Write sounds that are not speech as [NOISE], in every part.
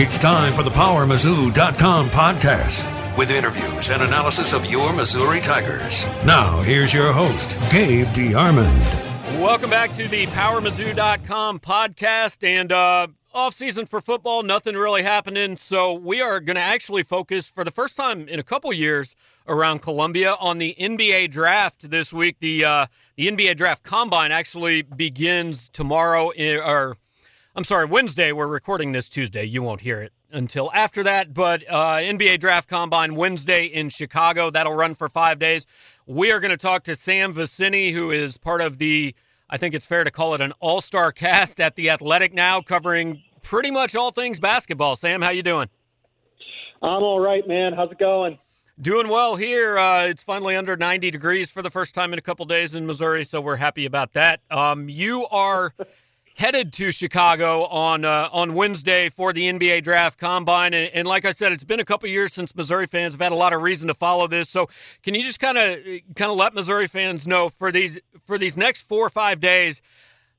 It's time for the PowerMizzou.com podcast with interviews and analysis of your Missouri Tigers. Now, here's your host, Gabe DeArmond. Welcome back to the PowerMizzou.com podcast. And uh, off season for football, nothing really happening. So we are going to actually focus for the first time in a couple years around Columbia on the NBA draft this week. The uh, the NBA draft combine actually begins tomorrow, in, or I'm sorry, Wednesday. We're recording this Tuesday. You won't hear it until after that. But uh, NBA draft combine Wednesday in Chicago. That'll run for five days. We are going to talk to Sam Vecenie, who is part of the I think it's fair to call it an all-star cast at the Athletic now, covering pretty much all things basketball. Sam, how you doing? I'm all right, man. How's it going? Doing well here. Uh, it's finally under 90 degrees for the first time in a couple days in Missouri, so we're happy about that. Um, you are headed to Chicago on uh, on Wednesday for the NBA Draft Combine, and, and, like I said, it's been a couple years since Missouri fans have had a lot of reason to follow this. So, can you just kind of kind of let Missouri fans know for these for these next four or five days?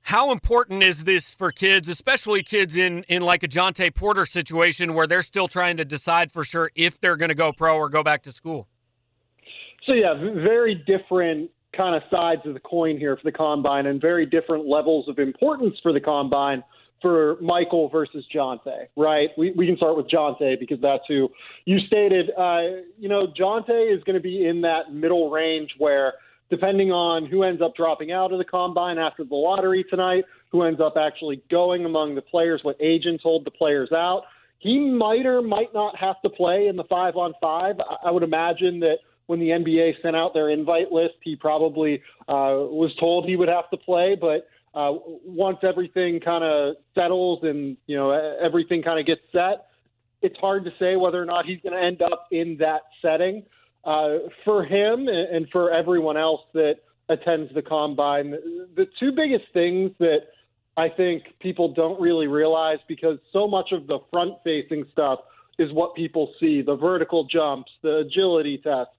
How important is this for kids, especially kids in, in like a Jontay Porter situation where they're still trying to decide for sure if they're going to go pro or go back to school? So, yeah, very different kind of sides of the coin here for the combine and very different levels of importance for the combine for Michael versus Jontay, right? We, we can start with Jontay because that's who you stated. Uh, you know, Jontay is going to be in that middle range where – depending on who ends up dropping out of the combine after the lottery tonight, who ends up actually going among the players, what agents hold the players out. He might or might not have to play in the five on five. I would imagine that when the NBA sent out their invite list, he probably uh, was told he would have to play. But uh, once everything kind of settles and you know everything kind of gets set, it's hard to say whether or not he's going to end up in that setting uh, for him and for everyone else that attends the combine, the two biggest things that I think people don't really realize because so much of the front facing stuff is what people see the vertical jumps, the agility tests,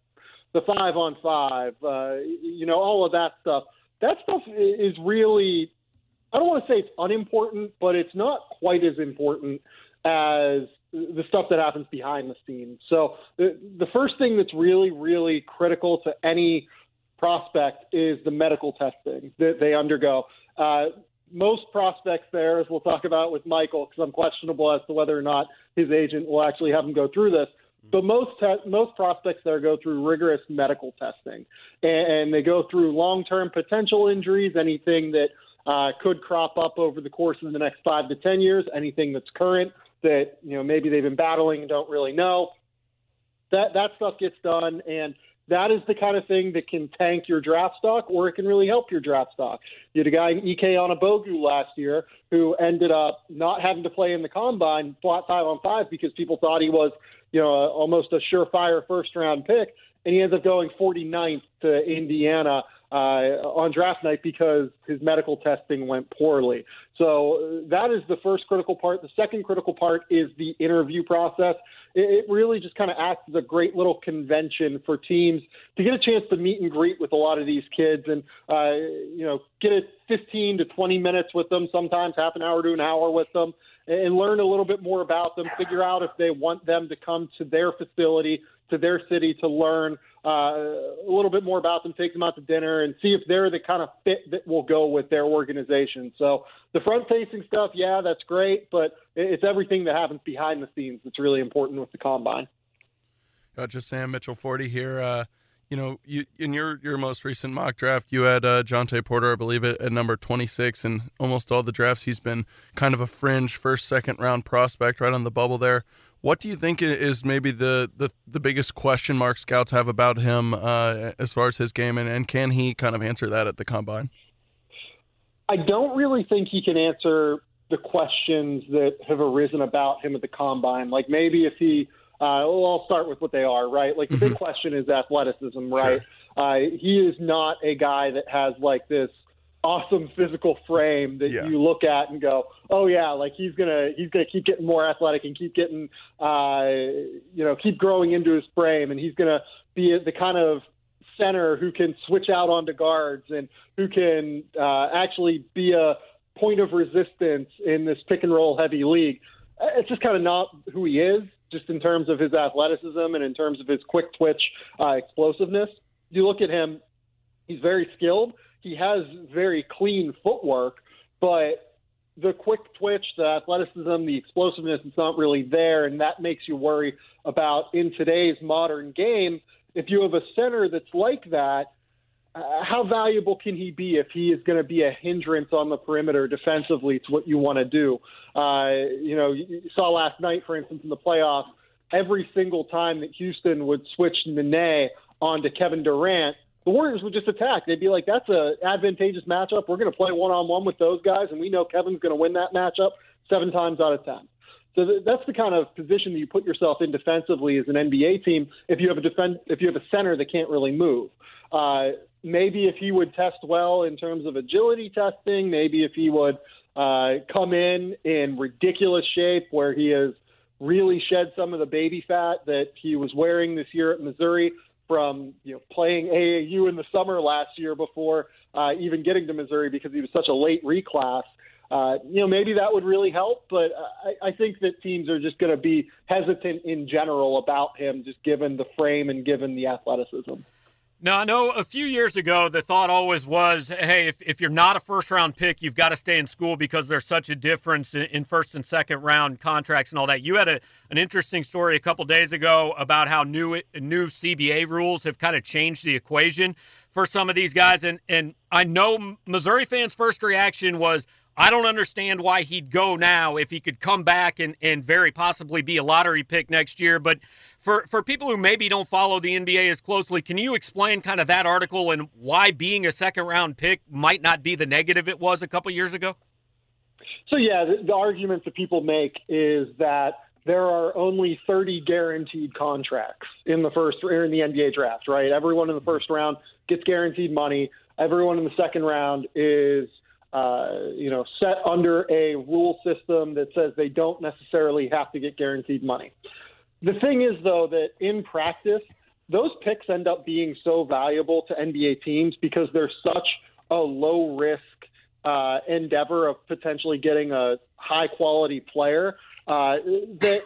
the five on five, uh, you know, all of that stuff. That stuff is really, I don't want to say it's unimportant, but it's not quite as important as the stuff that happens behind the scenes. So the, the first thing that's really, really critical to any prospect is the medical testing that they undergo. Uh, most prospects there, as we'll talk about with Michael, because I'm questionable as to whether or not his agent will actually have him go through this. But most te- most prospects there go through rigorous medical testing, and, and they go through long-term potential injuries, anything that uh, could crop up over the course of the next five to ten years, anything that's current, that you know maybe they've been battling and don't really know. That that stuff gets done, and that is the kind of thing that can tank your draft stock, or it can really help your draft stock. You had a guy Ike Anigbogu last year who ended up not having to play in the combine flat five on five because people thought he was, you know, a, almost a surefire first round pick, and he ends up going 49th to Indiana uh, on draft night because his medical testing went poorly. So that is the first critical part. The second critical part is the interview process. It, really just kind of acts as a great little convention for teams to get a chance to meet and greet with a lot of these kids and, uh, you know, get a 15 to 20 minutes with them, sometimes half an hour to an hour with them, and learn a little bit more about them, figure out if they want them to come to their facility, to their city to learn uh, a little bit more about them, take them out to dinner, and see if they're the kind of fit that will go with their organization. So the front facing stuff, yeah, that's great, but it's everything that happens behind the scenes that's really important with the combine. Gotcha, Sam Mitchell Forde here. Uh, you know, you in your your most recent mock draft, you had uh, Jontay Porter, I believe, at, at number 26. And almost all the drafts, he's been kind of a fringe first, second round prospect, right on the bubble there. What do you think is maybe the the, the biggest question mark scouts have about him uh, as far as his game, and, and can he kind of answer that at the combine? I don't really think he can answer the questions that have arisen about him at the combine. Like maybe if he uh, well, I'll start with what they are, right? Like the big mm-hmm. question is athleticism, right? Sure. Uh, he is not a guy that has like this awesome physical frame that yeah. you look at and go, oh yeah, like he's gonna he's gonna keep getting more athletic and keep getting uh, you know keep growing into his frame, and he's gonna be the kind of center who can switch out onto guards and who can uh, actually be a point of resistance in this pick and roll heavy league. it's just kind of not who he is, just in terms of his athleticism and in terms of his quick twitch uh, explosiveness. You look at him; he's very skilled. He has very clean footwork, but the quick twitch, the athleticism, the explosiveness is not really there, and that makes you worry about in today's modern game. If you have a center that's like that, uh, how valuable can he be if he is going to be a hindrance on the perimeter defensively to what you want to do? Uh, you know, you saw last night, for instance, in the playoffs, every single time that Houston would switch Nene onto Kevin Durant, the Warriors would just attack. They'd be like, "That's a advantageous matchup. We're going to play one on one with those guys, and we know Kevin's going to win that matchup seven times out of ten. So th- that's the kind of position that you put yourself in defensively as an NBA team. If you have a defend, if you have a center that can't really move, uh, maybe if he would test well in terms of agility testing, maybe if he would uh, come in in ridiculous shape where he has really shed some of the baby fat that he was wearing this year at Missouri from you know playing AAU in the summer last year before uh, even getting to Missouri because he was such a late reclass. Uh, you know, maybe that would really help, but I, I think that teams are just going to be hesitant in general about him, just given the frame and given the athleticism. Now, I know a few years ago, the thought always was hey, if, if you're not a first round pick, you've got to stay in school because there's such a difference in, in first and second round contracts and all that. You had a, an interesting story a couple days ago about how new new CBA rules have kind of changed the equation for some of these guys. And, and I know Missouri fans' first reaction was, I don't understand why he'd go now if he could come back and, and very possibly be a lottery pick next year. But for, for people who maybe don't follow the NBA as closely, can you explain kind of that article and why being a second round pick might not be the negative it was a couple years ago? So, yeah, the, the argument that people make is that there are only 30 guaranteed contracts in the first or in the NBA draft, right? Everyone in the first round gets guaranteed money. Everyone in the second round is uh, you know, set under a rule system that says they don't necessarily have to get guaranteed money. The thing is, though, that in practice, those picks end up being so valuable to NBA teams because they're such a low risk uh, endeavor of potentially getting a high quality player uh, that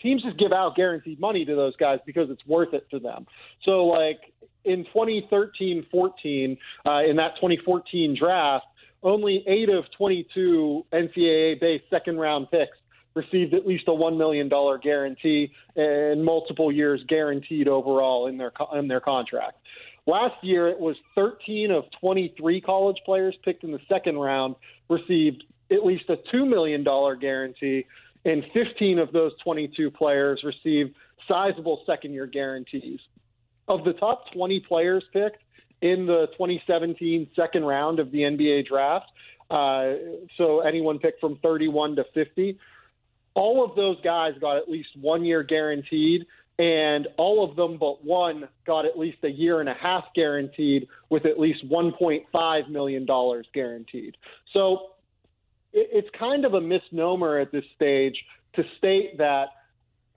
teams just give out guaranteed money to those guys because it's worth it to them. So, like in 2013 14, uh, in that 2014 draft, only eight of 22 NCAA based second round picks received at least a $1 million guarantee and multiple years guaranteed overall in their, in their contract. Last year, it was 13 of 23 college players picked in the second round received at least a $2 million guarantee, and 15 of those 22 players received sizable second year guarantees. Of the top 20 players picked, in the 2017 second round of the NBA draft. Uh, so anyone picked from 31 to 50. All of those guys got at least one year guaranteed, and all of them but one got at least a year and a half guaranteed with at least $1.5 million guaranteed. So it's kind of a misnomer at this stage to state that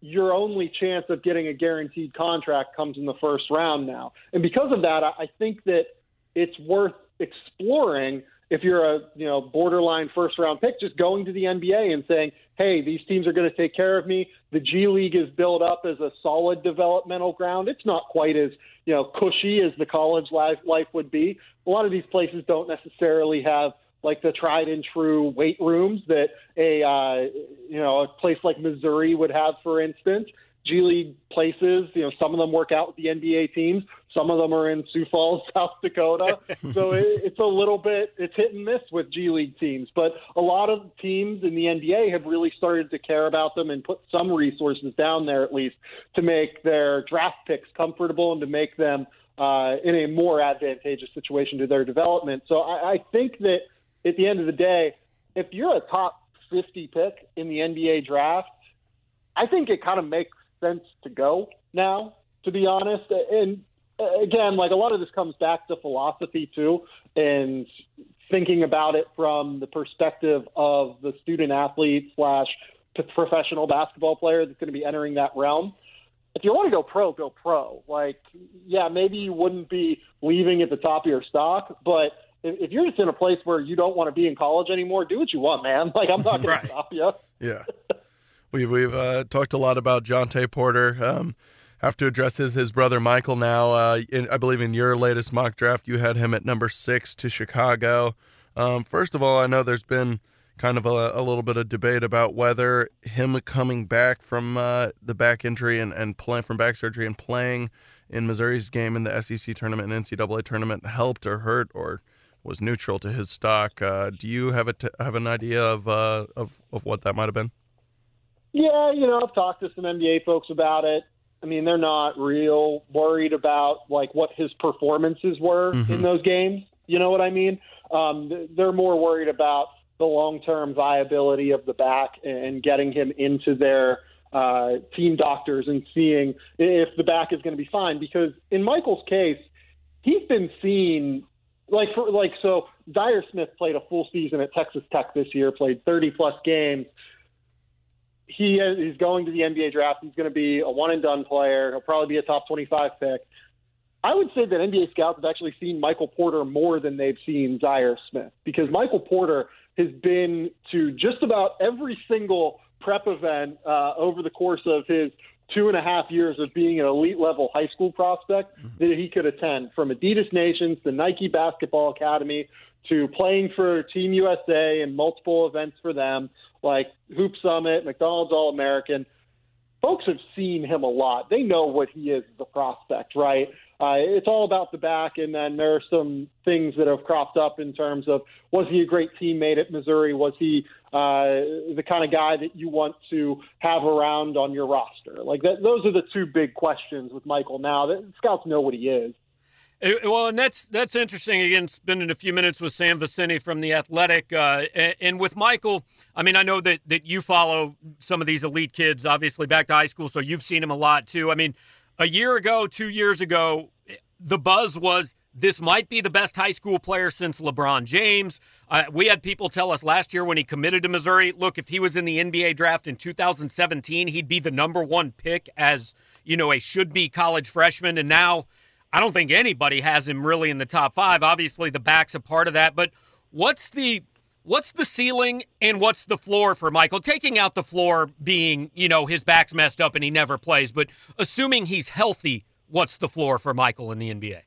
your only chance of getting a guaranteed contract comes in the first round now. And because of that, I think that it's worth exploring if you're a you know borderline first round pick, just going to the NBA and saying, "Hey, these teams are going to take care of me." The G League is built up as a solid developmental ground. It's not quite as you know cushy as the college life life would be. A lot of these places don't necessarily have like the tried and true weight rooms that a uh, you know a place like Missouri would have, for instance. G League places, you know, some of them work out with the NBA teams. Some of them are in Sioux Falls, [LAUGHS] South Dakota. so it, it's a little bit it's hit and miss with G League teams. But a lot of teams in the NBA have really started to care about them and put some resources down there at least to make their draft picks comfortable and to make them uh, in a more advantageous situation to their development. So I, I think that at the end of the day, if you're a top 50 pick in the NBA draft, I think it kind of makes sense to go now, to be honest. And uh, again, like a lot of this comes back to philosophy too, and thinking about it from the perspective of the student athlete slash professional basketball player that's going to be entering that realm. If you want to go pro, go pro. Like, yeah, maybe you wouldn't be leaving at the top of your stock, but if you're just in a place where you don't want to be in college anymore, do what you want, man. [LAUGHS] Like I'm not going right. to stop you. Yeah. We've we've uh, talked a lot about Jontay Porter. Um, have to address his his brother Michael now. Uh, in, I believe in your latest mock draft, you had him at number six to Chicago. Um, first of all, I know there's been kind of a, a, little bit of debate about whether him coming back from uh, the back injury and, and playing from back surgery and playing in Missouri's game in the SEC tournament and NCAA tournament helped or hurt or was neutral to his stock. Uh, do you have a t- have an idea of, uh, of of what that might have been? Yeah, you know, I've talked to some NBA folks about it. I mean, they're not real worried about like what his performances were mm-hmm. in those games. You know what I mean? Um, they're more worried about the long-term viability of the back and getting him into their uh, team doctors and seeing if the back is going to be fine. Because in Michael's case, he's been seen like for like so. Zhaire Smith played a full season at Texas Tech this year, played 30 plus games. He is, going to the NBA draft. He's going to be a one and done player. He'll probably be a top 25 pick. I would say that NBA scouts have actually seen Michael Porter more than they've seen Zhaire Smith because Michael Porter has been to just about every single prep event uh, over the course of his two and a half years of being an elite level high school prospect mm-hmm. that he could attend from Adidas Nations the Nike Basketball Academy to playing for Team USA and multiple events for them like Hoop Summit, McDonald's All American. Folks have seen him a lot. They know what he is as a prospect, right? Uh, it's all about the back. And then there are some things that have cropped up in terms of was he a great teammate at Missouri? Was he uh, the kind of guy that you want to have around on your roster? Like that, those are the two big questions with Michael now. That scouts know what he is. Well, and that's that's interesting. Again, spending a few minutes with Sam Vecenie from the Athletic, uh, and, and, with Michael. I mean, I know that that you follow some of these elite kids, obviously back to high school, so you've seen him a lot too. I mean, a year ago, two years ago, the buzz was this might be the best high school player since LeBron James. Uh, we had people tell us last year when he committed to Missouri, look, if he was in the NBA draft in 2017, he'd be the number one pick as, you know, a should be college freshman. And now I don't think anybody has him really in the top five. Obviously, the back's a part of that. But what's the What's the ceiling and what's the floor for Michael? Taking out the floor being, you know, his back's messed up and he never plays, but assuming he's healthy, what's the floor for Michael in the NBA?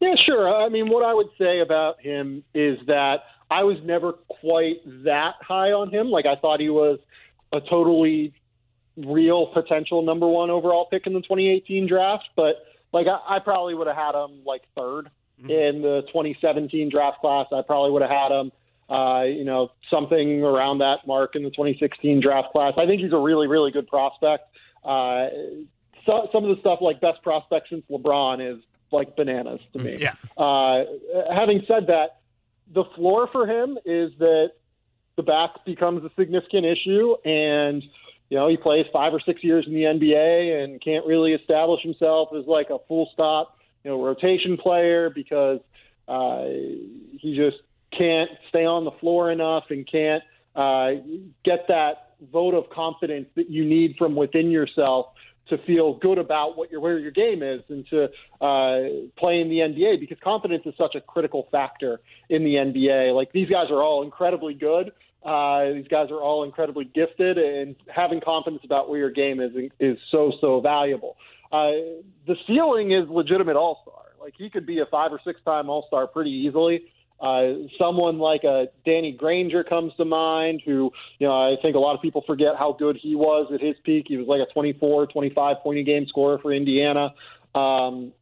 Yeah, sure. I mean, what I would say about him is that I was never quite that high on him. Like, I thought he was a totally real potential number one overall pick in the 2018 draft, but like, I, I probably would have had him like 3rd mm-hmm. in the 2017 draft class. I probably would have had him uh, you know, something around that mark in the 2016 draft class. I think he's a really, really good prospect. Uh, so, some of the stuff like best prospect since LeBron is like bananas to me. Yeah. Uh, having said that, the floor for him is that the back becomes a significant issue, and you know he plays five or six years in the NBA and can't really establish himself as like a full stop, you know, rotation player because uh, he just can't stay on the floor enough and can't uh, get that vote of confidence that you need from within yourself to feel good about what your where your game is and to uh, play in the NBA because confidence is such a critical factor in the NBA. Like these guys are all incredibly good. Uh, these guys are all incredibly gifted, and having confidence about where your game is is so so valuable. Uh, the ceiling is legitimate All Star. Like he could be a five or six time All Star pretty easily. Uh, someone like a Danny Granger comes to mind, who you know I think a lot of people forget how good he was at his peak. He was like a 24, 25 point a game scorer for Indiana. Um,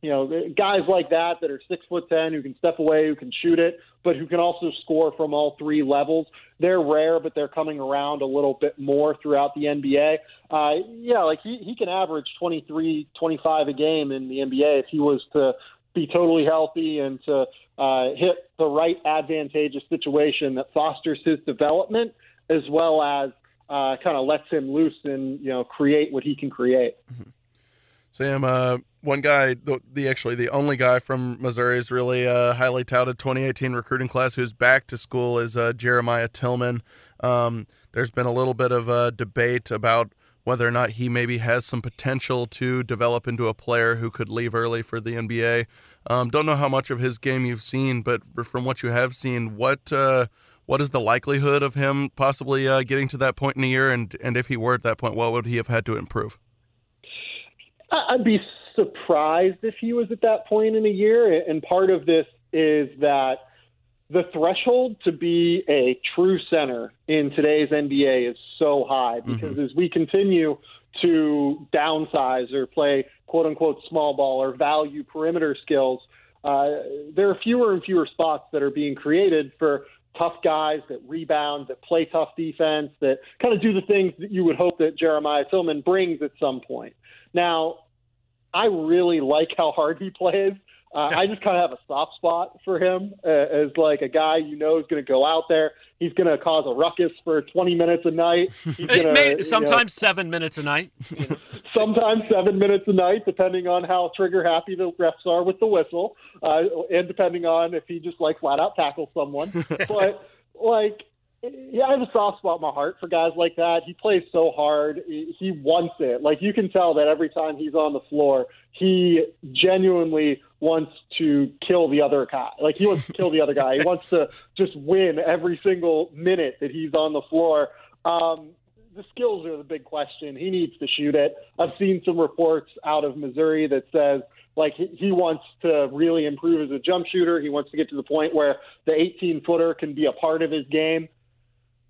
you know, guys like that that are six foot ten who can step away, who can shoot it, but who can also score from all three levels. They're rare, but they're coming around a little bit more throughout the NBA. Uh, yeah, like he he can average 23, 25 a game in the NBA if he was to be totally healthy and to uh, hit the right advantageous situation that fosters his development as well as uh, kind of lets him loose and you know create what he can create. Mm-hmm. Sam, uh, one guy, the, the, actually the only guy from Missouri is really uh, highly touted 2018 recruiting class who's back to school is uh, Jeremiah Tilmon. Um, there's been a little bit of a debate about whether or not he maybe has some potential to develop into a player who could leave early for the NBA. Um, don't know how much of his game you've seen, but from what you have seen, what uh, what is the likelihood of him possibly uh, getting to that point in a year? And and if he were at that point, what would he have had to improve? I'd be surprised if he was at that point in a year. And part of this is that the threshold to be a true center in today's NBA is so high because mm-hmm. as we continue to downsize or play quote unquote small ball or value perimeter skills, uh, there are fewer and fewer spots that are being created for tough guys that rebound, that play tough defense, that kind of do the things that you would hope that Jeremiah Tilmon brings at some point. Now, I really like how hard he plays. Uh, I just kind of have a soft spot for him uh, as like a guy you know is going to go out there. He's going to cause a ruckus for 20 minutes a night. Gonna, May, sometimes you know, seven minutes a night. [LAUGHS] sometimes seven minutes a night, depending on how trigger happy the refs are with the whistle, uh, and depending on if he just like flat out tackles someone. [LAUGHS] but like yeah, I have a soft spot in my heart for guys like that. He plays so hard. He wants it. Like you can tell that every time he's on the floor, he genuinely wants to kill the other guy. Like he wants to kill the other guy. He wants to just win every single minute that he's on the floor. Um, the skills are the big question. He needs to shoot it. I've seen some reports out of Missouri that says like he wants to really improve as a jump shooter. He wants to get to the point where the 18 footer can be a part of his game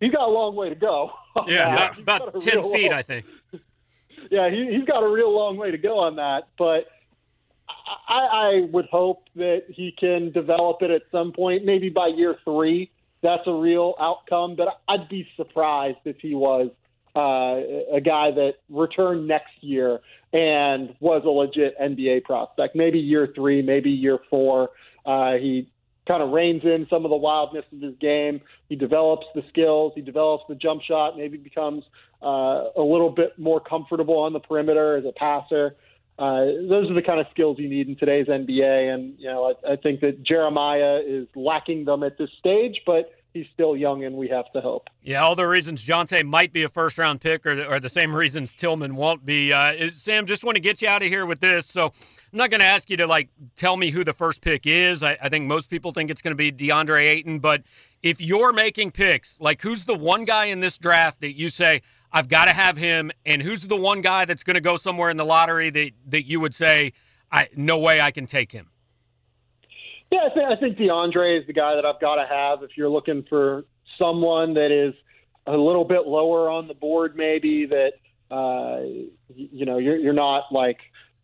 he's got a long way to go. [LAUGHS] Yeah, about ten feet, long, I think. [LAUGHS] Yeah, he, he's got a real long way to go on that, but I, I would hope that he can develop it at some point, maybe by year three. That's a real outcome, but I'd be surprised if he was uh, a guy that returned next year and was a legit NBA prospect. Maybe year three, maybe year four. Uh, he kind of reins in some of the wildness of his game. He develops the skills, he develops the jump shot, maybe becomes uh, a little bit more comfortable on the perimeter as a passer. Uh, those are the kind of skills you need in today's NBA, and you know I, I think that Jeremiah is lacking them at this stage, but he's still young, and we have to help. Yeah, all the reasons Jontay might be a first round pick are, are the same reasons Tilmon won't be. Uh, is, Sam, just want to get you out of here with this. So I'm not going to ask you to like tell me who the first pick is. I, I think most people think it's going to be DeAndre Ayton, but if you're making picks, like who's the one guy in this draft that you say I've got to have him, and who's the one guy that's going to go somewhere in the lottery that that you would say I no way I can take him? Yeah, I think, I think DeAndre is the guy that I've got to have if you're looking for someone that is a little bit lower on the board, maybe that uh, you know you're, you're not like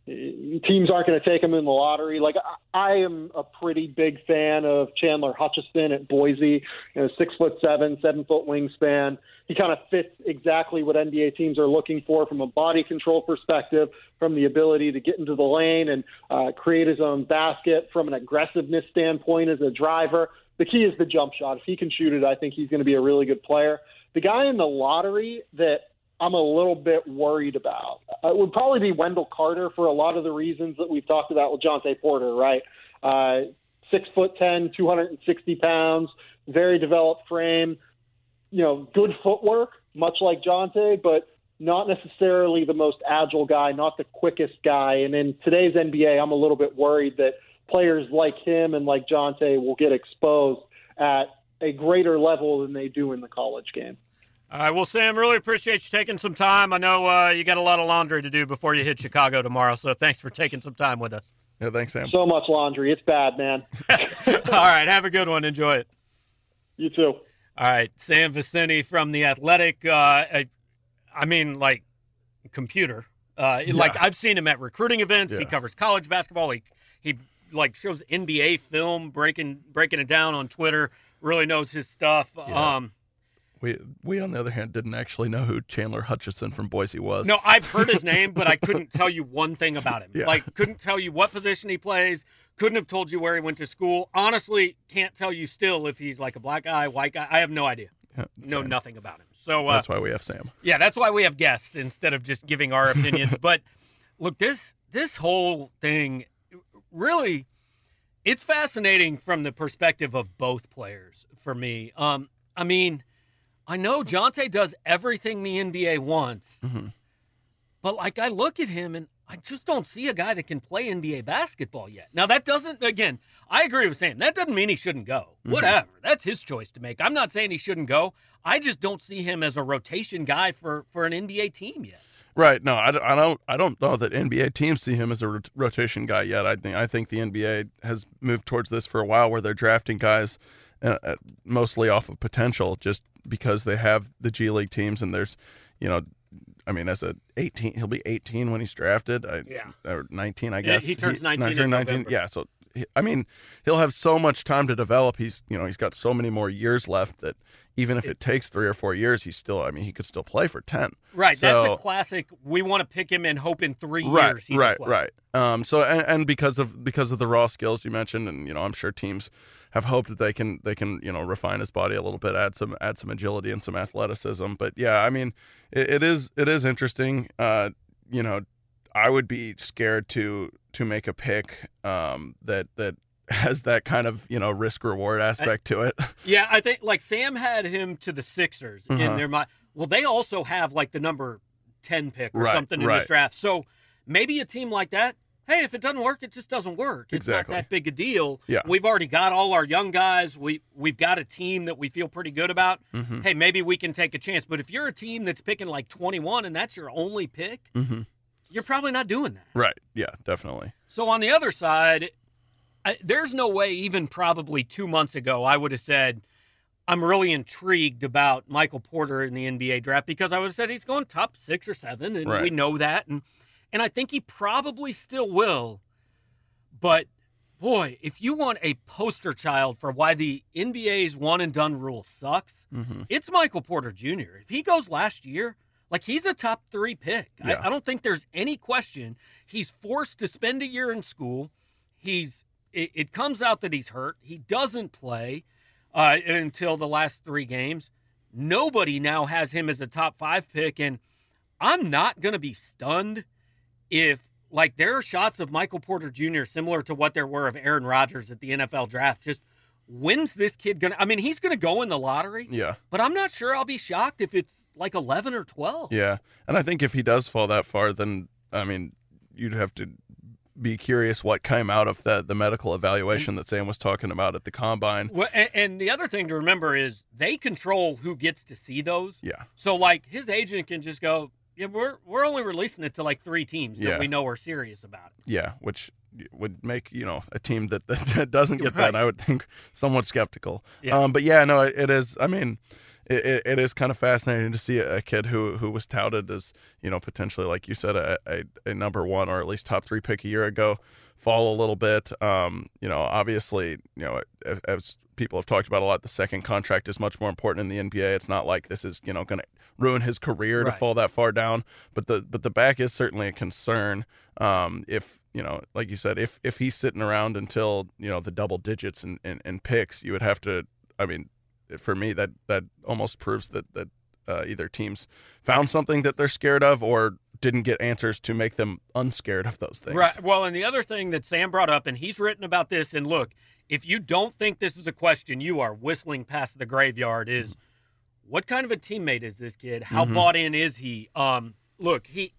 teams aren't going to take him in the lottery. Like I am a pretty big fan of Chandler Hutchison at Boise. You know, six foot seven, seven foot wingspan. He kind of fits exactly what NBA teams are looking for from a body control perspective, from the ability to get into the lane and uh, create his own basket, from an aggressiveness standpoint as a driver. The key is the jump shot. If he can shoot it, I think he's going to be a really good player. The guy in the lottery that I'm a little bit worried about. Uh, it would probably be Wendell Carter for a lot of the reasons that we've talked about with Jontay Porter, right? Uh, six foot ten, 260 pounds, very developed frame, you know, good footwork, much like Jontay, but not necessarily the most agile guy, not the quickest guy. And in today's NBA, I'm a little bit worried that players like him and like Jontay will get exposed at a greater level than they do in the college game. All right. Well, Sam, really appreciate you taking some time. I know uh, you got a lot of laundry to do before you hit Chicago tomorrow, so thanks for taking some time with us. Yeah, thanks, Sam. So much laundry. It's bad, man. [LAUGHS] All right. Have a good one. Enjoy it. You too. All right. Sam Vecenie from The Athletic. Uh, I mean, like, computer. Uh, yeah. Like, I've seen him at recruiting events. Yeah. He covers college basketball. He, he, like, shows NBA film, breaking, breaking it down on Twitter. Really knows his stuff. Yeah. Um, we we on the other hand didn't actually know who Chandler Hutchison from Boise was. No, I've heard his name, but I couldn't [LAUGHS] tell you one thing about him. Yeah. Like couldn't tell you what position he plays, couldn't have told you where he went to school. Honestly, can't tell you still if he's like a black guy, white guy. I have no idea. Yeah, know nothing about him. So uh, that's why we have Sam. Yeah, that's why we have guests instead of just giving our opinions. [LAUGHS] but look, this this whole thing really it's fascinating from the perspective of both players for me. Um, I mean, I know Jontay does everything the NBA wants, mm-hmm. but like I look at him and I just don't see a guy that can play NBA basketball yet. Now that doesn't again, I agree with Sam. That doesn't mean he shouldn't go. Mm-hmm. Whatever. That's his choice to make. I'm not saying he shouldn't go. I just don't see him as a rotation guy for for an NBA team yet. Right. No, I, I don't. I don't know that NBA teams see him as a rot- rotation guy yet. I think. I think the NBA has moved towards this for a while, where they're drafting guys uh, uh, mostly off of potential, just because they have the G League teams, and there's, you know, I mean, as a 18, he'll be 18 when he's drafted. I, Yeah. Or 19, I Yeah, guess. he turns 19 in November. Yeah. So, he- I mean, he'll have so much time to develop. He's, you know, he's got so many more years left that even if it takes three or four years, he's still. I mean, he could still play for 10. Right. that's a classic. We want to pick him and hope in three right, years he's right, right. Um, so and, and because of because of the raw skills you mentioned, and you know, I'm sure teams have hoped that they can they can you know refine his body a little bit, add some add some agility and some athleticism. But yeah, I mean, it, it is it is interesting. Uh, you know, I would be scared to to make a pick um, that that [LAUGHS] has that kind of you know risk reward aspect to it. [LAUGHS] Yeah, I think like Sam had him to the Sixers in Uh-huh. their mind. Well, they also have like the number 10 pick or Right, something in right. this draft. So maybe a team like that, hey, if it doesn't work, it just doesn't work. It's Exactly. not that big a deal. Yeah. We've already got all our young guys. We we've got a team that we feel pretty good about. Mm-hmm. Hey, maybe we can take a chance. But if you're a team that's picking like 21 and that's your only pick, Mm-hmm. you're probably not doing that. Right. Yeah. Definitely. So on the other side, I, there's no way, even probably two months ago, I would have said, I'm really intrigued about Michael Porter in the NBA draft because I would have said he's going top six or seven, and Right. we know that. And, and I think he probably still will. But boy, if you want a poster child for why the NBA's one and done rule sucks, Mm-hmm. it's Michael Porter Jr. If he goes last year, like he's a top three pick. Yeah. I, I don't think there's any question. He's forced to spend a year in school. He's it, it comes out that he's hurt. He doesn't play uh, until the last three games. Nobody now has him as a top five pick, and I'm not gonna be stunned if like there are shots of Michael Porter Jr. similar to what there were of Aaron Rodgers at the NFL draft. Just when's this kid gonna? I mean, he's gonna go in the lottery. Yeah. But I'm not sure I'll be shocked if it's like 11 or 12. Yeah, and I think if he does fall that far, then I mean, you'd have to be curious what came out of the the medical evaluation that Sam was talking about at the combine. Well, and, and the other thing to remember is they control who gets to see those. Yeah, So like his agent can just go, yeah, we're we're only releasing it to like three teams that Yeah. we know are serious about it. yeah, which would make you know a team that, [LAUGHS] that doesn't get Right. that. I would think somewhat skeptical. Yeah. Um, but yeah, no, it, it is. I mean. It, it, is kind of fascinating to see a, kid who who was touted as you know potentially like you said a, a, a number one or at least top three pick a year ago fall a little bit. Um, you know, obviously, you know, as people have talked about a lot, the second contract is much more important in the NBA. It's not like this is you know going to ruin his career to fall that far down, but the but the back is certainly a concern. Um, if you know, like you said, if if he's sitting around until you know the double digits in, in, in picks, you would have to. I mean, for me, that that almost proves that that uh, either teams found something that they're scared of or didn't get answers to make them unscared of those things. Right. Well, and the other thing that Sam brought up, and he's written about this, and look, if you don't think this is a question, you are whistling past the graveyard. Is what kind of a teammate is this kid? How Mhm. bought in is he? Um, look, he.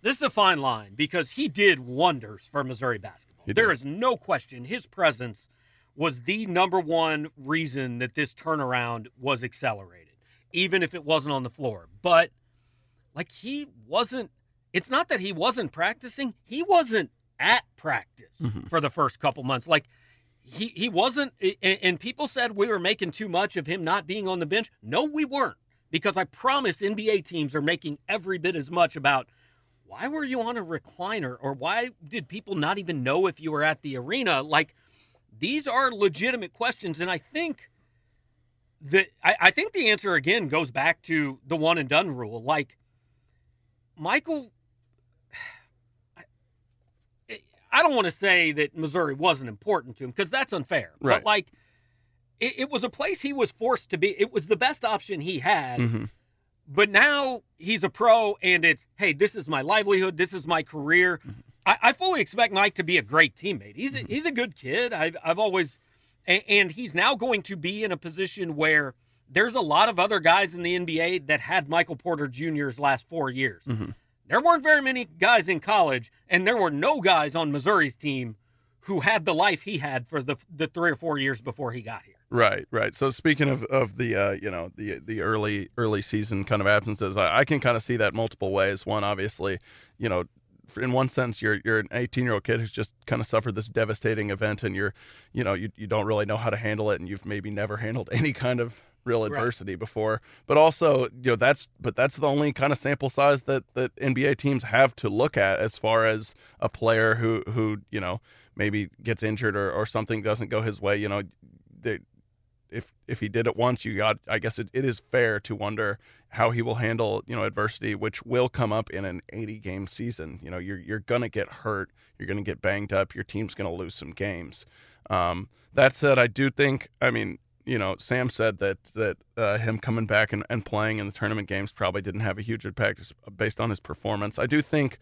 This is a fine line because he did wonders for Missouri basketball. He There is no question his presence was the number one reason that this turnaround was accelerated, even if it wasn't on the floor. But like he wasn't it's not that he wasn't practicing he wasn't at practice Mhm. for the first couple months like he he wasn't and, people said we were making too much of him not being on the bench. No we weren't because i promise nba teams are making every bit as much about why were you on a recliner or why did people not even know if you were at the arena? Like these are legitimate questions and i think that I, I think the answer again goes back to the one and done rule. Like Michael, I- don't want to say that Missouri wasn't important to him because that's unfair. Right. But like, it, it was a place he was forced to be. It was the best option he had. Mhm. But now he's a pro, and it's hey, this is my livelihood. This is my career. I, I fully expect Mike to be a great teammate. He's a, he's a good kid. I've I've always, and, he's now going to be in a position where there's a lot of other guys in the NBA that had Michael Porter Jr.'s last four years. Mhm. There weren't very many guys in college, and there were no guys on Missouri's team who had the life he had for the the three or four years before he got here. Right, right. So speaking of of the uh, you know the the early early season kind of absences, I, I can kind of see that multiple ways. One, obviously, you know, in one sense, you're you're an 18 year old kid who's just kind of suffered this devastating event, and you're, you know, you you don't really know how to handle it, and you've maybe never handled [LAUGHS] any kind of real adversity right. before. But also, you know, that's but that's the only kind of sample size that that NBA teams have to look at as far as a player who who you know maybe gets injured or, or something doesn't go his way. You know, they, if if he did it once, you got. I guess it, it is fair to wonder how he will handle you know adversity, which will come up in an 80 game season. You know, you're you're gonna get hurt, you're gonna get banged up, your team's gonna lose some games. Um, that said, I do think. I mean, you know, Sam said that that uh, him coming back and, and playing in the tournament games probably didn't have a huge impact based on his performance. I do think,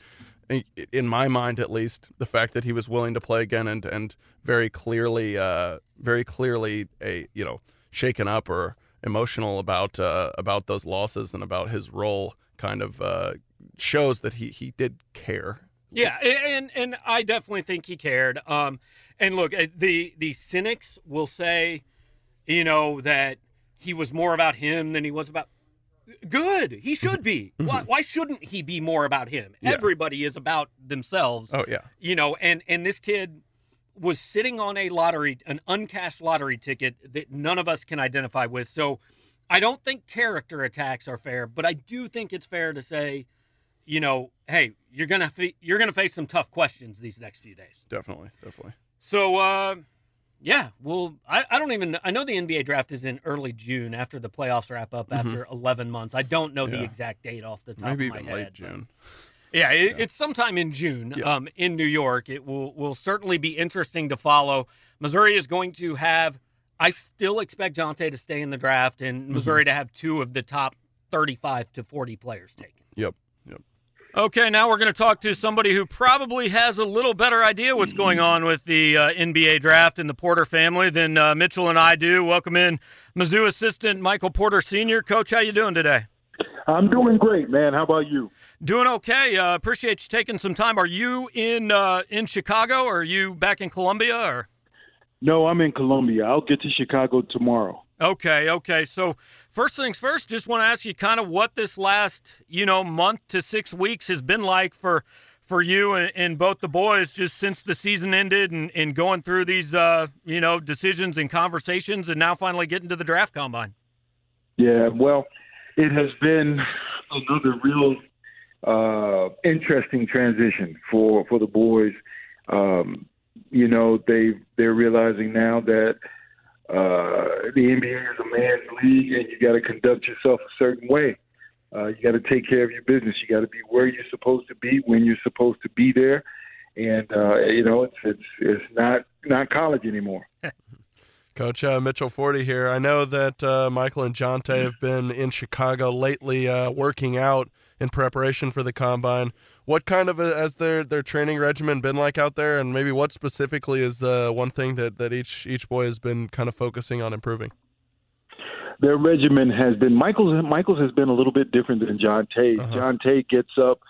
in my mind at least, the fact that he was willing to play again and and very clearly, uh, very clearly a you know shaken up or emotional about uh, about those losses and about his role kind of uh, shows that he he did care. Yeah, and and I definitely think he cared. Um, and look, uh, the the cynics will say you know, that he was more about him than he was about. Good. He should be. Mm-hmm. why, why shouldn't he be more about him? Yeah. Everybody is about themselves. Oh yeah. You know, and and this kid was sitting on a lottery, an uncashed lottery ticket that none of us can identify with. So I don't think character attacks are fair, but I do think it's fair to say, you know, hey, you're gonna fe- you're gonna face some tough questions these next few days. Definitely, definitely. So uh, yeah, well, I, I don't even I know the NBA draft is in early June after the playoffs wrap up mm-hmm. after 11 months. I don't know yeah. the exact date off the top Maybe of my even head. late June. Yeah, it, yeah, it's sometime in June yeah. um, in New York. It will will certainly be interesting to follow. Missouri is going to have. I still expect Jontay to stay in the draft and mm-hmm. Missouri mm-hmm. to have two of the top 35 to 40 players taken. Yep. Okay, now we're going to talk to somebody who probably has a little better idea what's going on with the uh, NBA draft and the Porter family than uh, Mitchell and I do. Welcome in Mizzou assistant Michael Porter Sr. Coach, how you doing today? I'm doing great, man. How about you? Doing okay. Uh, appreciate you taking some time. Are you in uh, in Chicago or are you back in Columbia or? No, I'm in Columbia. I'll get to Chicago tomorrow. Okay, okay. So first things first, just want to ask you kind of what this last, you know, month to six weeks has been like for for you and, and both the boys just since the season ended and, and going through these uh, you know, decisions and conversations and now finally getting to the draft combine. Yeah, well, it has been another real uh, interesting transition for for the boys. Um, you know, they they're realizing now that uh, the NBA is a man's league, and you got to conduct yourself a certain way. Uh, you got to take care of your business. You got to be where you're supposed to be when you're supposed to be there, and uh, you know it's it's it's not not college anymore. [LAUGHS] Coach uh, Mitchell Forde here. I know that uh, Michael and Jontay have been in Chicago lately, uh, working out in preparation for the combine. What kind of a, has their their training regimen been like out there, and maybe what specifically is uh, one thing that, that each each boy has been kind of focusing on improving? Their regimen has been Michael's. Michael's has been a little bit different than Jontay. Uh-huh. Jontay gets up.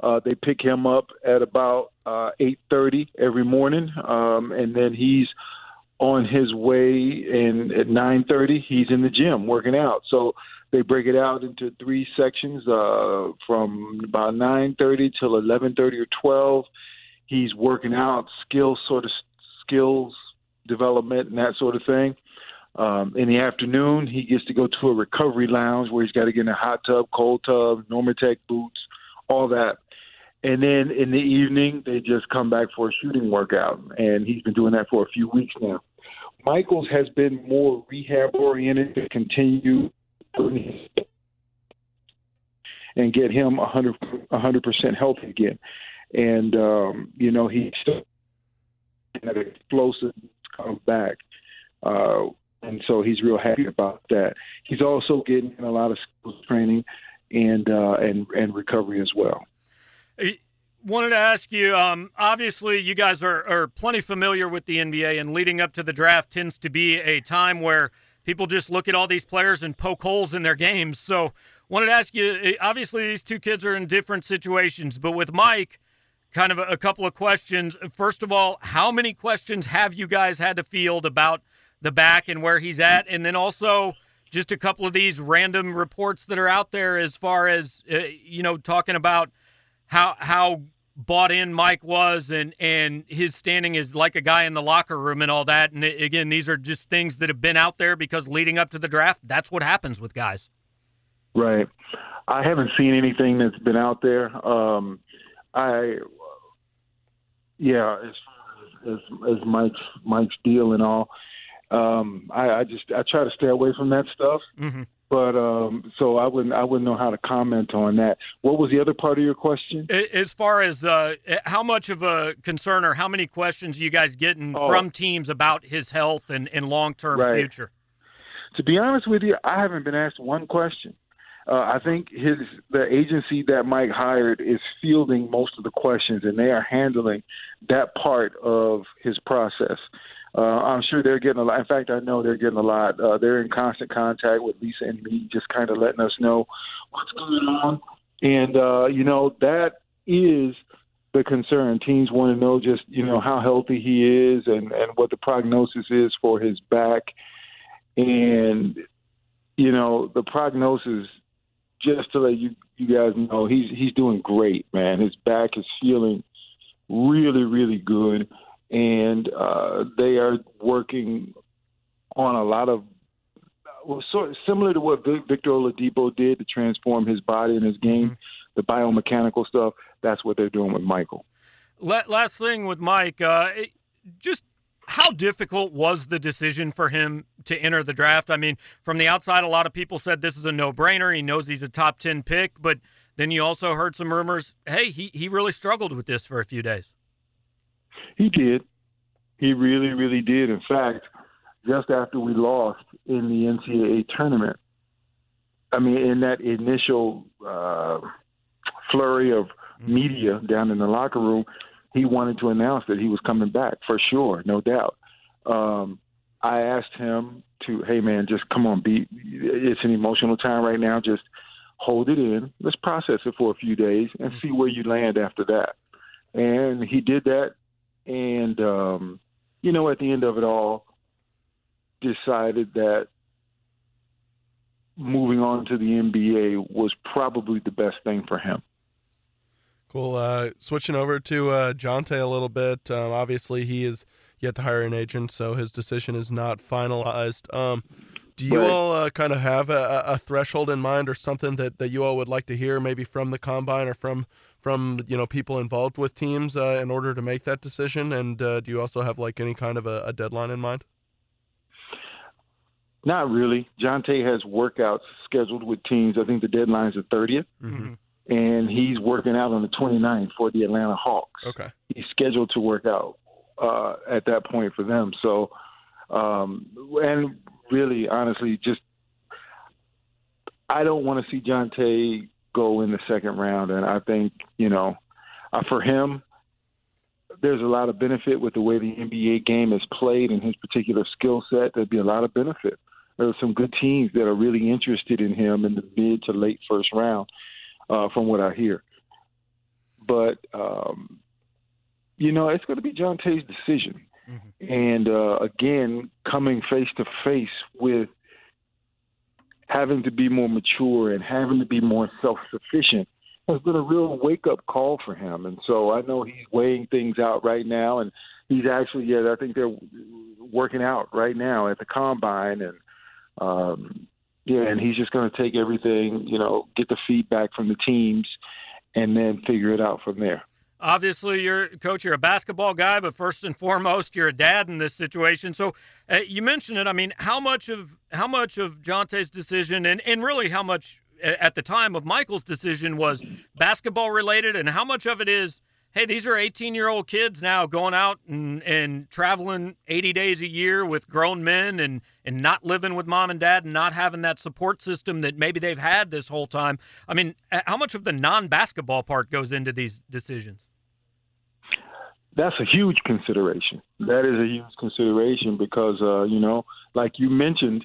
Uh, they pick him up at about uh, eight thirty every morning, um, and then he's on his way. And at nine thirty, he's in the gym working out. So they break it out into three sections uh, from about 9:30 till 11:30 or 12. He's working out skills, sort of skills development and that sort of thing. Um, in the afternoon, he gets to go to a recovery lounge where he's got to get in a hot tub, cold tub, Normatec boots, all that. And then in the evening, they just come back for a shooting workout, and he's been doing that for a few weeks now. Michaels has been more rehab oriented to continue and get him a hundred hundred percent healthy again. And um, you know he's still that explosive come back, uh, and so he's real happy about that. He's also getting a lot of skills training and uh, and and recovery as well. Wanted to ask you. Um, obviously, you guys are, are plenty familiar with the NBA, and leading up to the draft tends to be a time where people just look at all these players and poke holes in their games. So, wanted to ask you. Eh, obviously, these two kids are in different situations, but with Mike, kind of a, a couple of questions. First of all, how many questions have you guys had to field about the back and where he's at, and then also just a couple of these random reports that are out there as far as uh, you know talking about how how bought in Mike was and and his standing is like a guy in the locker room and all that. And again, these are just things that have been out there because leading up to the draft, that's what happens with guys. Right. I haven't seen anything that's been out there. Um, I, yeah, as as as Mike's Mike's deal and all. Um, I, I just I try to stay away from that stuff. Mm-hmm. But um, so I wouldn't I wouldn't know how to comment on that. What was the other part of your question? As far as uh, how much of a concern or how many questions you guys getting oh. from teams about his health and, and long term right. future? To be honest with you, I haven't been asked one question. Uh, I think his the agency that Mike hired is fielding most of the questions, and they are handling that part of his process. Uh, I'm sure they're getting a lot. In fact, I know they're getting a lot. Uh, they're in constant contact with Lisa and me, just kind of letting us know what's going on. And uh, you know that is the concern. Teams want to know just you know how healthy he is and and what the prognosis is for his back. And you know the prognosis. Just to let you you guys know, he's he's doing great, man. His back is feeling really really good and uh, they are working on a lot of well, sort of similar to what Victor Oladipo did to transform his body and his game, mm-hmm. the biomechanical stuff. That's what they're doing with Michael. Last thing with Mike, uh, just how difficult was the decision for him to enter the draft? I mean, from the outside, a lot of people said this is a no-brainer. He knows he's a top ten pick, but then you also heard some rumors. Hey, he he really struggled with this for a few days. He did. He really, really did. In fact, just after we lost in the NCAA tournament, I mean, in that initial uh, flurry of media down in the locker room, he wanted to announce that he was coming back for sure, no doubt. Um, I asked him to, hey man, just come on, be. It's an emotional time right now. Just hold it in. Let's process it for a few days and see where you land after that. And he did that and um, you know, at the end of it all, decided that moving on to the NBA was probably the best thing for him. Cool. Uh, switching over to uh, Jontay a little bit. Um, obviously, he is yet to hire an agent, so his decision is not finalized. Um, do you right. all uh, kind of have a, a, threshold in mind, or something that, that you all would like to hear, maybe from the combine or from from you know people involved with teams uh, in order to make that decision? And uh, do you also have like any kind of a, a deadline in mind? Not really. Jontay has workouts scheduled with teams. I think the deadline is the 30th. Mm-hmm. And he's working out on the 29th for the Atlanta Hawks. Okay. He's scheduled to work out uh, at that point for them. So, um, and really, honestly, just I don't want to see Jontay go in the second round. And I think, you know, uh, for him, there's a lot of benefit with the way the NBA game is played and his particular skill set. There'd be a lot of benefit. There are some good teams that are really interested in him in the mid to late first round, uh, from what I hear. But, um, you know, it's going to be Jontay's decision. Mm-hmm. And uh, again, coming face to face with having to be more mature and having to be more self sufficient has been a real wake up call for him. And so I know he's weighing things out right now, and he's actually, yeah, I think they're working out right now at the combine, and um, yeah, and he's just going to take everything, you know, get the feedback from the teams, and then figure it out from there. Obviously, you're coach. You're a basketball guy, but first and foremost, you're a dad in this situation. So, uh, you mentioned it. I mean, how much of how much of Jontay's decision, and and really how much at the time of Michael's decision was basketball related, and how much of it is hey, these are 18 year old kids now going out and, and traveling 80 days a year with grown men and, and not living with mom and dad and not having that support system that maybe they've had this whole time. I mean, how much of the non basketball part goes into these decisions? That's a huge consideration. That is a huge consideration because, uh, you know, like you mentioned,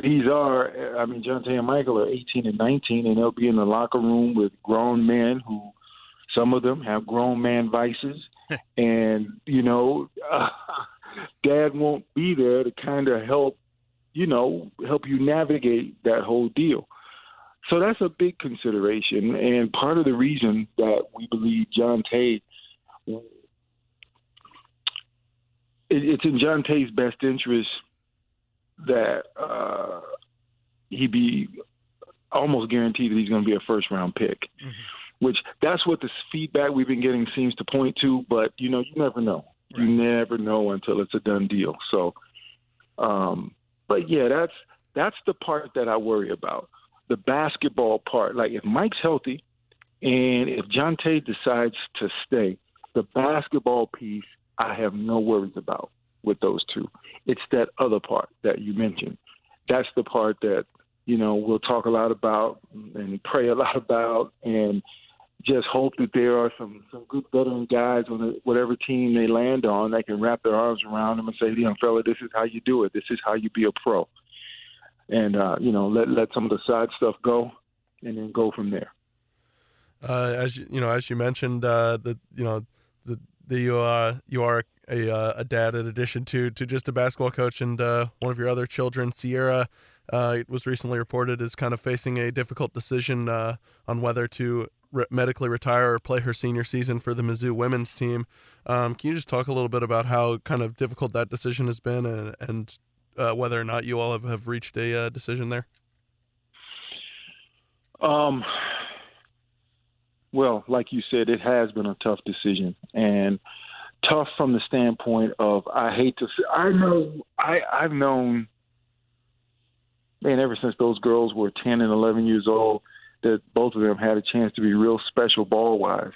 these are, I mean, Jontay and Michael are 18 and 19, and they'll be in the locker room with grown men who, some of them have grown man vices, [LAUGHS] and you know, uh, [LAUGHS] Dad won't be there to kind of help, you know, help you navigate that whole deal. So that's a big consideration, and part of the reason that we believe Jontay it's in Jontay's best interest that uh, he be almost guaranteed that he's going to be a first round pick. Mm-hmm. Which that's what the feedback we've been getting seems to point to, but you know you never know. Right. You never know until it's a done deal. So, um, but yeah, that's that's the part that I worry about. The basketball part. Like if Mike's healthy, and if Jontay decides to stay, the basketball piece I have no worries about with those two. It's that other part that you mentioned. That's the part that, you know, we'll talk a lot about and pray a [LAUGHS] lot about and just hope that there are some, some good veteran guys on the, whatever team they land on that can wrap their arms around them and say, young fella, this is how you do it. This is how you be a pro. And, uh, you know, let, let some of the side stuff go and then go from there. Uh, as you, you know, as you mentioned, uh, the you know the the you uh, you are a uh, a dad in addition to to just a basketball coach and uh, one of your other children, Sierra. Uh, it was recently reported as kind of facing a difficult decision uh, on whether to re- medically retire or play her senior season for the Mizzou women's team. Um, can you just talk a little bit about how kind of difficult that decision has been and, and uh, whether or not you all have, have reached a uh, decision there? Um, well, like you said, it has been a tough decision, and tough from the standpoint of I hate to. Say, I know I I've known, man, ever since those girls were ten and eleven years old, that both of them had a chance to be real special ball wise,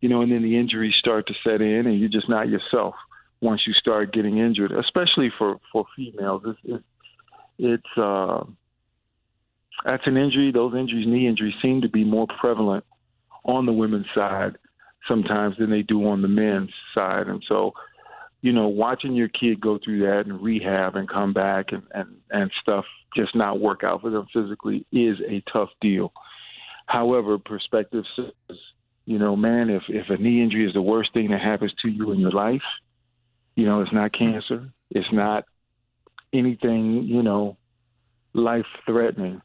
you know, and then the injuries start to set in, and you're just not yourself once you start getting injured, especially for for females. It's it's, it's uh, that's an injury. Those injuries, knee injuries, seem to be more prevalent on the women's side sometimes than they do on the men's side. And so, you know, watching your kid go through that and rehab and come back and, and, and stuff just not work out for them physically is a tough deal. However, perspective says, you know, man, if, if a knee injury is the worst thing that happens to you in your life, you know, it's not cancer. It's not anything, you know, life threatening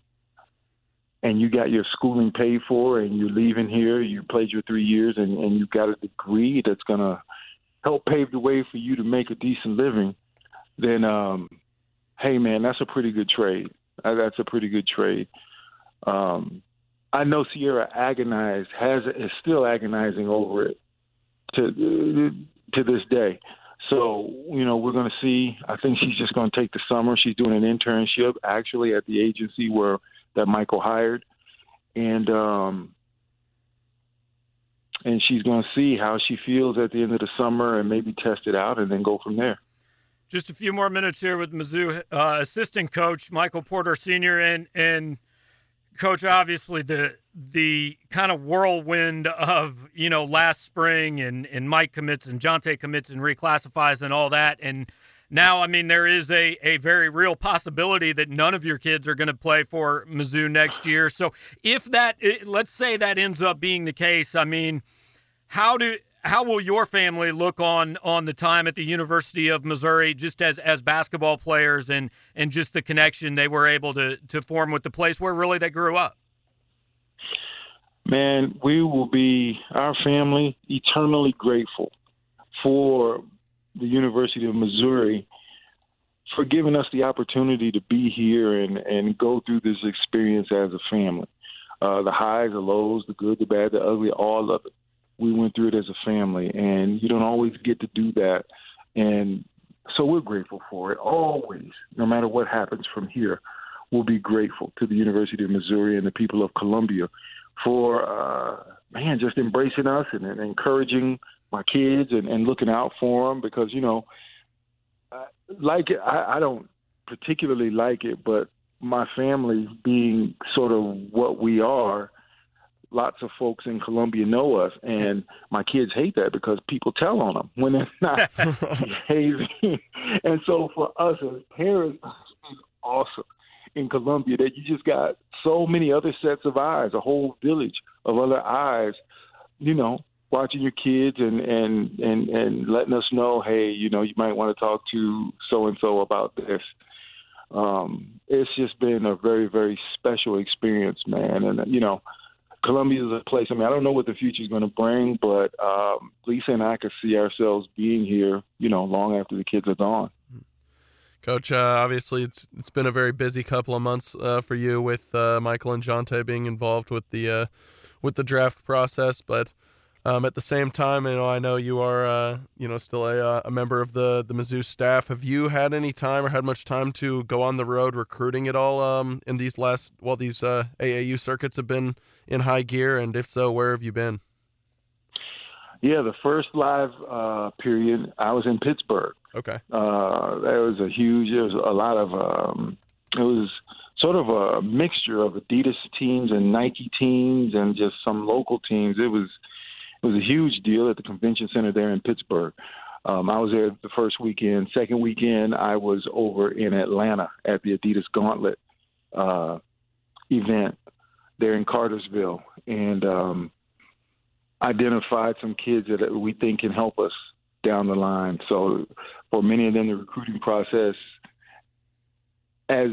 and you got your schooling paid for and you're leaving here, you played your three years and, and you've got a degree that's to help pave the way for you to make a decent living, then, um, hey, man, that's a pretty good trade. Uh, that's a pretty good trade. Um, I know Sierra agonized, has is still agonizing over it to to this day. So you know we're going to see. I think she's just going to take the summer. She's doing an internship actually at the agency where that Michael hired, and um, and she's going to see how she feels at the end of the summer and maybe test it out and then go from there. Just a few more minutes here with Mizzou uh, assistant coach Michael Porter Sr. and and coach obviously the the kind of whirlwind of you know last spring and and Mike commits and Jontay commits and reclassifies and all that and now, I mean, there is a, a very real possibility that none of your kids are going to play for Mizzou next year. So, if that, eh, let's say that ends up being the case, I mean, how do how will your family look on on the time at the University of Missouri, just as as basketball players and and just the connection they were able to to form with the place where really they grew up? Man, we will be our family eternally grateful for the University of Missouri for giving us the opportunity to be here and, and go through this experience as a family. Uh, the highs, the lows, the good, the bad, the ugly, all of it. We went through it as a family, and you don't always get to do that. And so we're grateful for it. Always, no matter what happens from here, we'll be grateful to the University of Missouri and the people of Columbia for, uh, man, just embracing us and, and encouraging my kids and, and looking out for them because you know, like it, I, I don't particularly like it, but my family being sort of what we are, lots of folks in Columbia know us, and my kids hate that because people tell on them when they're not [LAUGHS] behaving. [LAUGHS] And so for us as parents, it's awesome. in Columbia that you just got so many other sets of eyes, a whole village of other eyes, you know, watching your kids and and and and letting us know, hey, you know, you might want to talk to so and so about this. Um, it's just been a very very special experience, man, and you know. Columbia is a place. I mean, I don't know what the future is going to bring, but um, Lisa and I could see ourselves being here, you know, long after the kids are gone. Coach, uh, obviously it's it's been a very busy couple of months uh, for you with uh, Michael and Jontay being involved with the uh, with the draft process, but um, at the same time, you know, I know you are, uh, you know, still a, uh, a member of the the Mizzou staff. Have you had any time or had much time to go on the road recruiting at all um, in these last, well, these uh, AAU circuits have been in high gear, and if so, where have you been? Yeah, the first live uh, period, I was in Pittsburgh. Okay. Uh, there was a huge. There was a lot of. Um, it was sort of a mixture of Adidas teams and Nike teams and just some local teams. It was was a huge deal at the convention center there in Pittsburgh. Um, I was there the first weekend. Second weekend, I was over in Atlanta at the Adidas Gauntlet uh, event there in Cartersville, and um, identified some kids that we think can help us down the line. So, for many of them, the recruiting process, as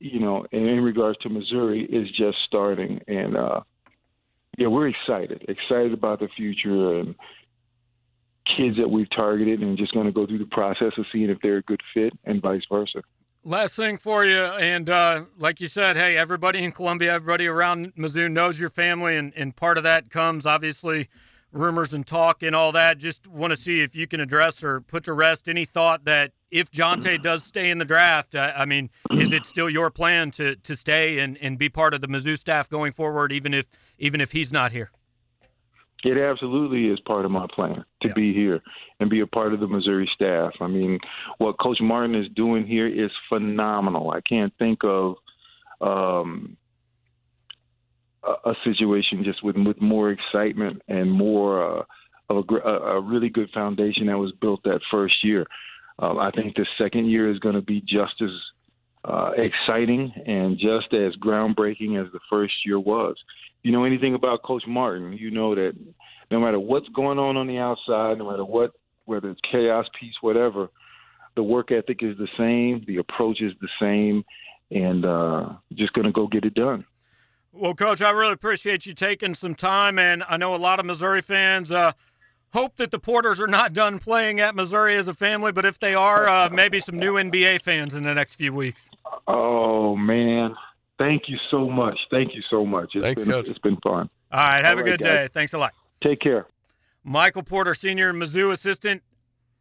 you know, in regards to Missouri, is just starting, and uh, yeah, we're excited, excited about the future and kids that we've targeted, and just going to go through the process of seeing if they're a good fit, and vice versa. Last thing for you, and uh, like you said, hey, everybody in Columbia, everybody around Mizzou knows your family, and, and part of that comes obviously rumors and talk and all that. Just want to see if you can address or put to rest any thought that if Jontay does stay in the draft, uh, I mean, is it still your plan to to stay and, and be part of the Mizzou staff going forward, even if even if he's not here? It absolutely is part of my plan to yeah. be here and be a part of the Missouri staff. I mean, what Coach Martin is doing here is phenomenal. I can't think of um, a, a, situation just with with more excitement and more uh, of a, a, really good foundation that was built that first year. Um, I think the second year is going to be just as uh, exciting and just as groundbreaking as the first year was. You know anything about Coach Martin, you know that no matter what's going on on the outside, no matter what, whether it's chaos, peace, whatever, the work ethic is the same, the approach is the same, and uh, just going to go get it done. Well, Coach, I really appreciate you taking some time, and I know a lot of Missouri fans. Uh, hope that the Porters are not done playing at Missouri as a family, but if they are, uh, maybe some new NBA fans in the next few weeks. Oh man, thank you so much. Thank you so much. It's Thanks, been, Coach. It's been fun. All right, have All a good day. Thanks a lot. Take care. Michael Porter, senior Mizzou assistant.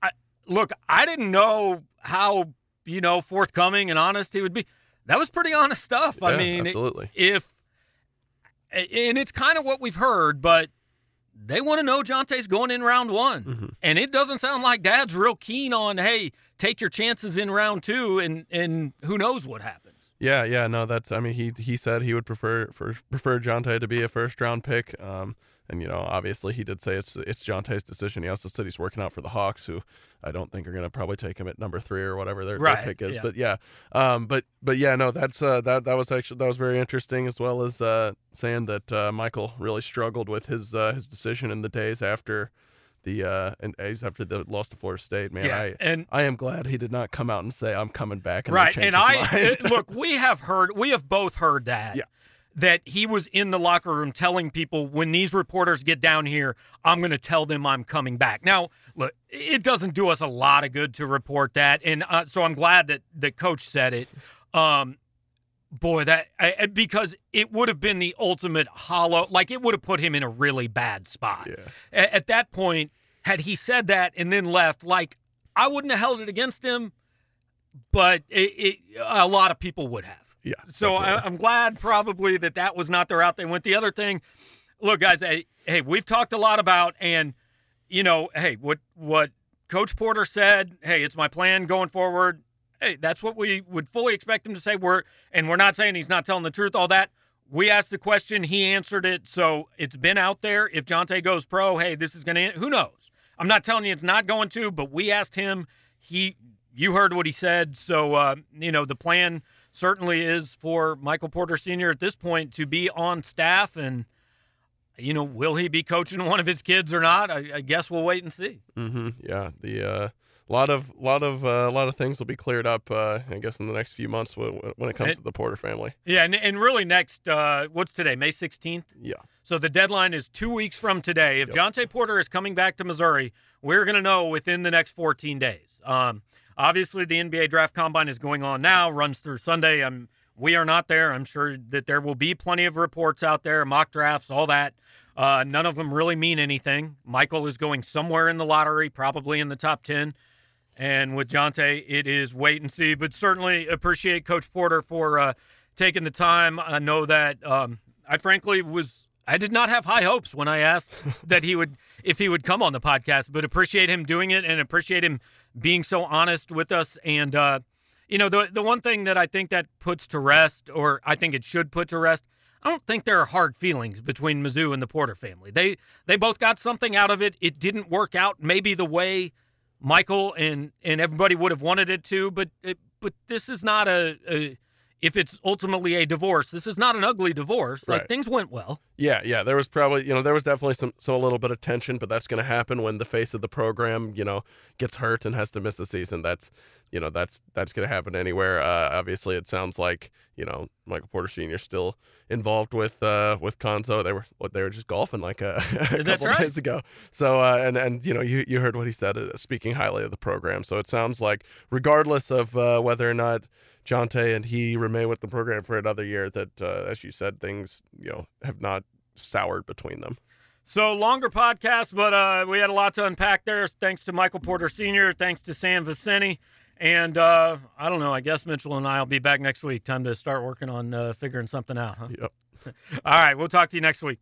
I, look, I didn't know how you know forthcoming and honest he would be. That was pretty honest stuff. Yeah, I mean, absolutely. If and it's kind of what we've heard, but they want to know Jontay's going in round one. Mm-hmm. And it doesn't sound like dad's real keen on, hey, take your chances in round two and, and who knows what happens. Yeah, yeah, no, that's I mean he he said he would prefer for prefer Jontay to be a first round pick. Um and you know, obviously, he did say it's it's Jontay's decision. He also said he's working out for the Hawks, who I don't think are going to probably take him at number three or whatever their, right, their pick is. Yeah. But yeah, um, but but yeah, no, that's uh, that that was actually that was very interesting, as well as uh, saying that uh, Michael really struggled with his uh, his decision in the days after the uh and after the loss to Florida State, man. Yeah, I and I am glad he did not come out and say I'm coming back. And right, and I look, we have heard, we have both heard that. Yeah that he was in the locker room telling people when these reporters get down here, I'm going to tell them I'm coming back. Now, look, it doesn't do us a lot of good to report that, and uh, so I'm glad that the coach said it. Um, boy, that I, because it would have been the ultimate hollow, like it would have put him in a really bad spot. Yeah. At, at that point, had he said that and then left, like I wouldn't have held it against him, but it, it, a lot of people would have. Yeah. So I, am glad probably that that was not the route they went. The other thing, look, guys, hey, hey, we've talked a lot about, and you know, hey, what what Coach Porter said, hey, it's my plan going forward. Hey, that's what we would fully expect him to say. We're and we're not saying he's not telling the truth. All that. We asked the question, he answered it, so it's been out there. If Jontay goes pro, hey, this is going to. Who knows? I'm not telling you it's not going to, but we asked him. He, you heard what he said, so uh, you know the plan certainly is for Michael Porter Sr. at this point to be on staff. And, you know, will he be coaching one of his kids or not? I, I guess we'll wait and see. Mm-hmm. Yeah. The, uh, lot of lot of a uh, lot of things will be cleared up. Uh, I guess in the next few months when, when it comes and, to the Porter family. Yeah, and, and really next, uh, what's today? May sixteenth. Yeah. So the deadline is two weeks from today. If yep. Jontay Porter is coming back to Missouri, we're going to know within the next fourteen days. Um, obviously, the NBA Draft Combine is going on now, runs through Sunday. I'm we are not there. I'm sure that there will be plenty of reports out there, mock drafts, all that. Uh, none of them really mean anything. Michael is going somewhere in the lottery, probably in the top 10. And with Jontay, it is wait and see, but certainly appreciate Coach Porter for uh, taking the time. I know that um, I frankly was I did not have high hopes when I asked [LAUGHS] that he would if he would come on the podcast, but appreciate him doing it and appreciate him being so honest with us. And uh, you know, the the one thing that I think that puts to rest, or I think it should put to rest, I don't think there are hard feelings between Mizzou and the Porter family. They they both got something out of it. It didn't work out maybe the way Michael and and everybody would have wanted it to, but it, but this is not a, a, if it's ultimately a divorce, this is not an ugly divorce. Like things went well. Yeah, yeah. There was probably you know there was definitely some some a little bit of tension, but that's going to happen when the face of the program you know gets hurt and has to miss a season. That's you know that's that's going to happen anywhere. Uh, obviously, it sounds like you know Michael Porter Sr. still involved with uh, with Cuonzo. They were what they were just golfing like a, [LAUGHS] a couple right. days ago. So uh, and and you know you you heard what he said, uh, speaking highly of the program. So it sounds like regardless of uh, whether or not Jontay and he remain with the program for another year, that uh, as you said, things you know have not soured between them. So longer podcast, but uh, we had a lot to unpack there. Thanks to Michael Porter Sr. Thanks to Sam Vecenie. And uh, I don't know. I guess Mitchell and I will be back next week. Time to start working on uh, figuring something out, huh? Yep. [LAUGHS] All right. We'll talk to you next week.